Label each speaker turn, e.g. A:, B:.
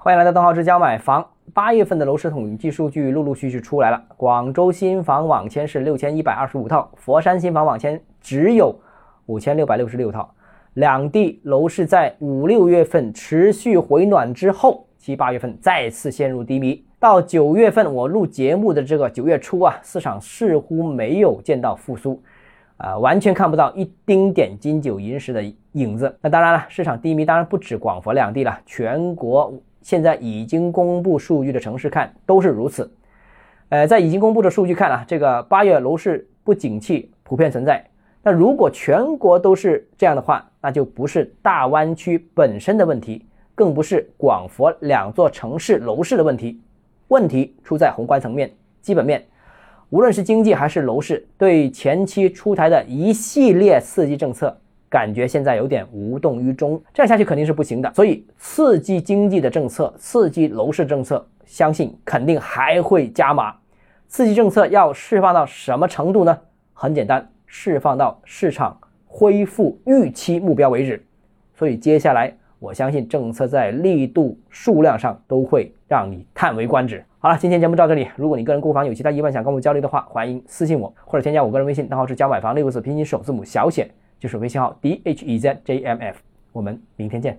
A: 欢迎来到邓浩之教买房。八月份的楼市统计数据陆陆续续出来了，广州新房网签是六千一百二十五套，佛山新房网签只有五千六百六十六套。两地楼市在五六月份持续回暖之后，七八月份再次陷入低迷。到九月份，我录节目的这个九月初啊，市场似乎没有见到复苏。啊，完全看不到一丁点金九银十的影子。那当然了，市场低迷当然不止广佛两地了，全国现在已经公布数据的城市看都是如此。呃，在已经公布的数据看啊，这个八月楼市不景气普遍存在。那如果全国都是这样的话，那就不是大湾区本身的问题，更不是广佛两座城市楼市的问题，问题出在宏观层面、基本面。无论是经济还是楼市，对前期出台的一系列刺激政策，感觉现在有点无动于衷。这样下去肯定是不行的。所以，刺激经济的政策、刺激楼市政策，相信肯定还会加码。刺激政策要释放到什么程度呢？很简单，释放到市场恢复预期目标为止。所以，接下来我相信政策在力度、数量上都会让你叹为观止。好了，今天节目到这里。如果你个人购房有其他疑问想跟我交流的话，欢迎私信我或者添加我个人微信，账号是教买房六个字拼音首字母小写，就是微信号 d h e z j m f。我们明天见。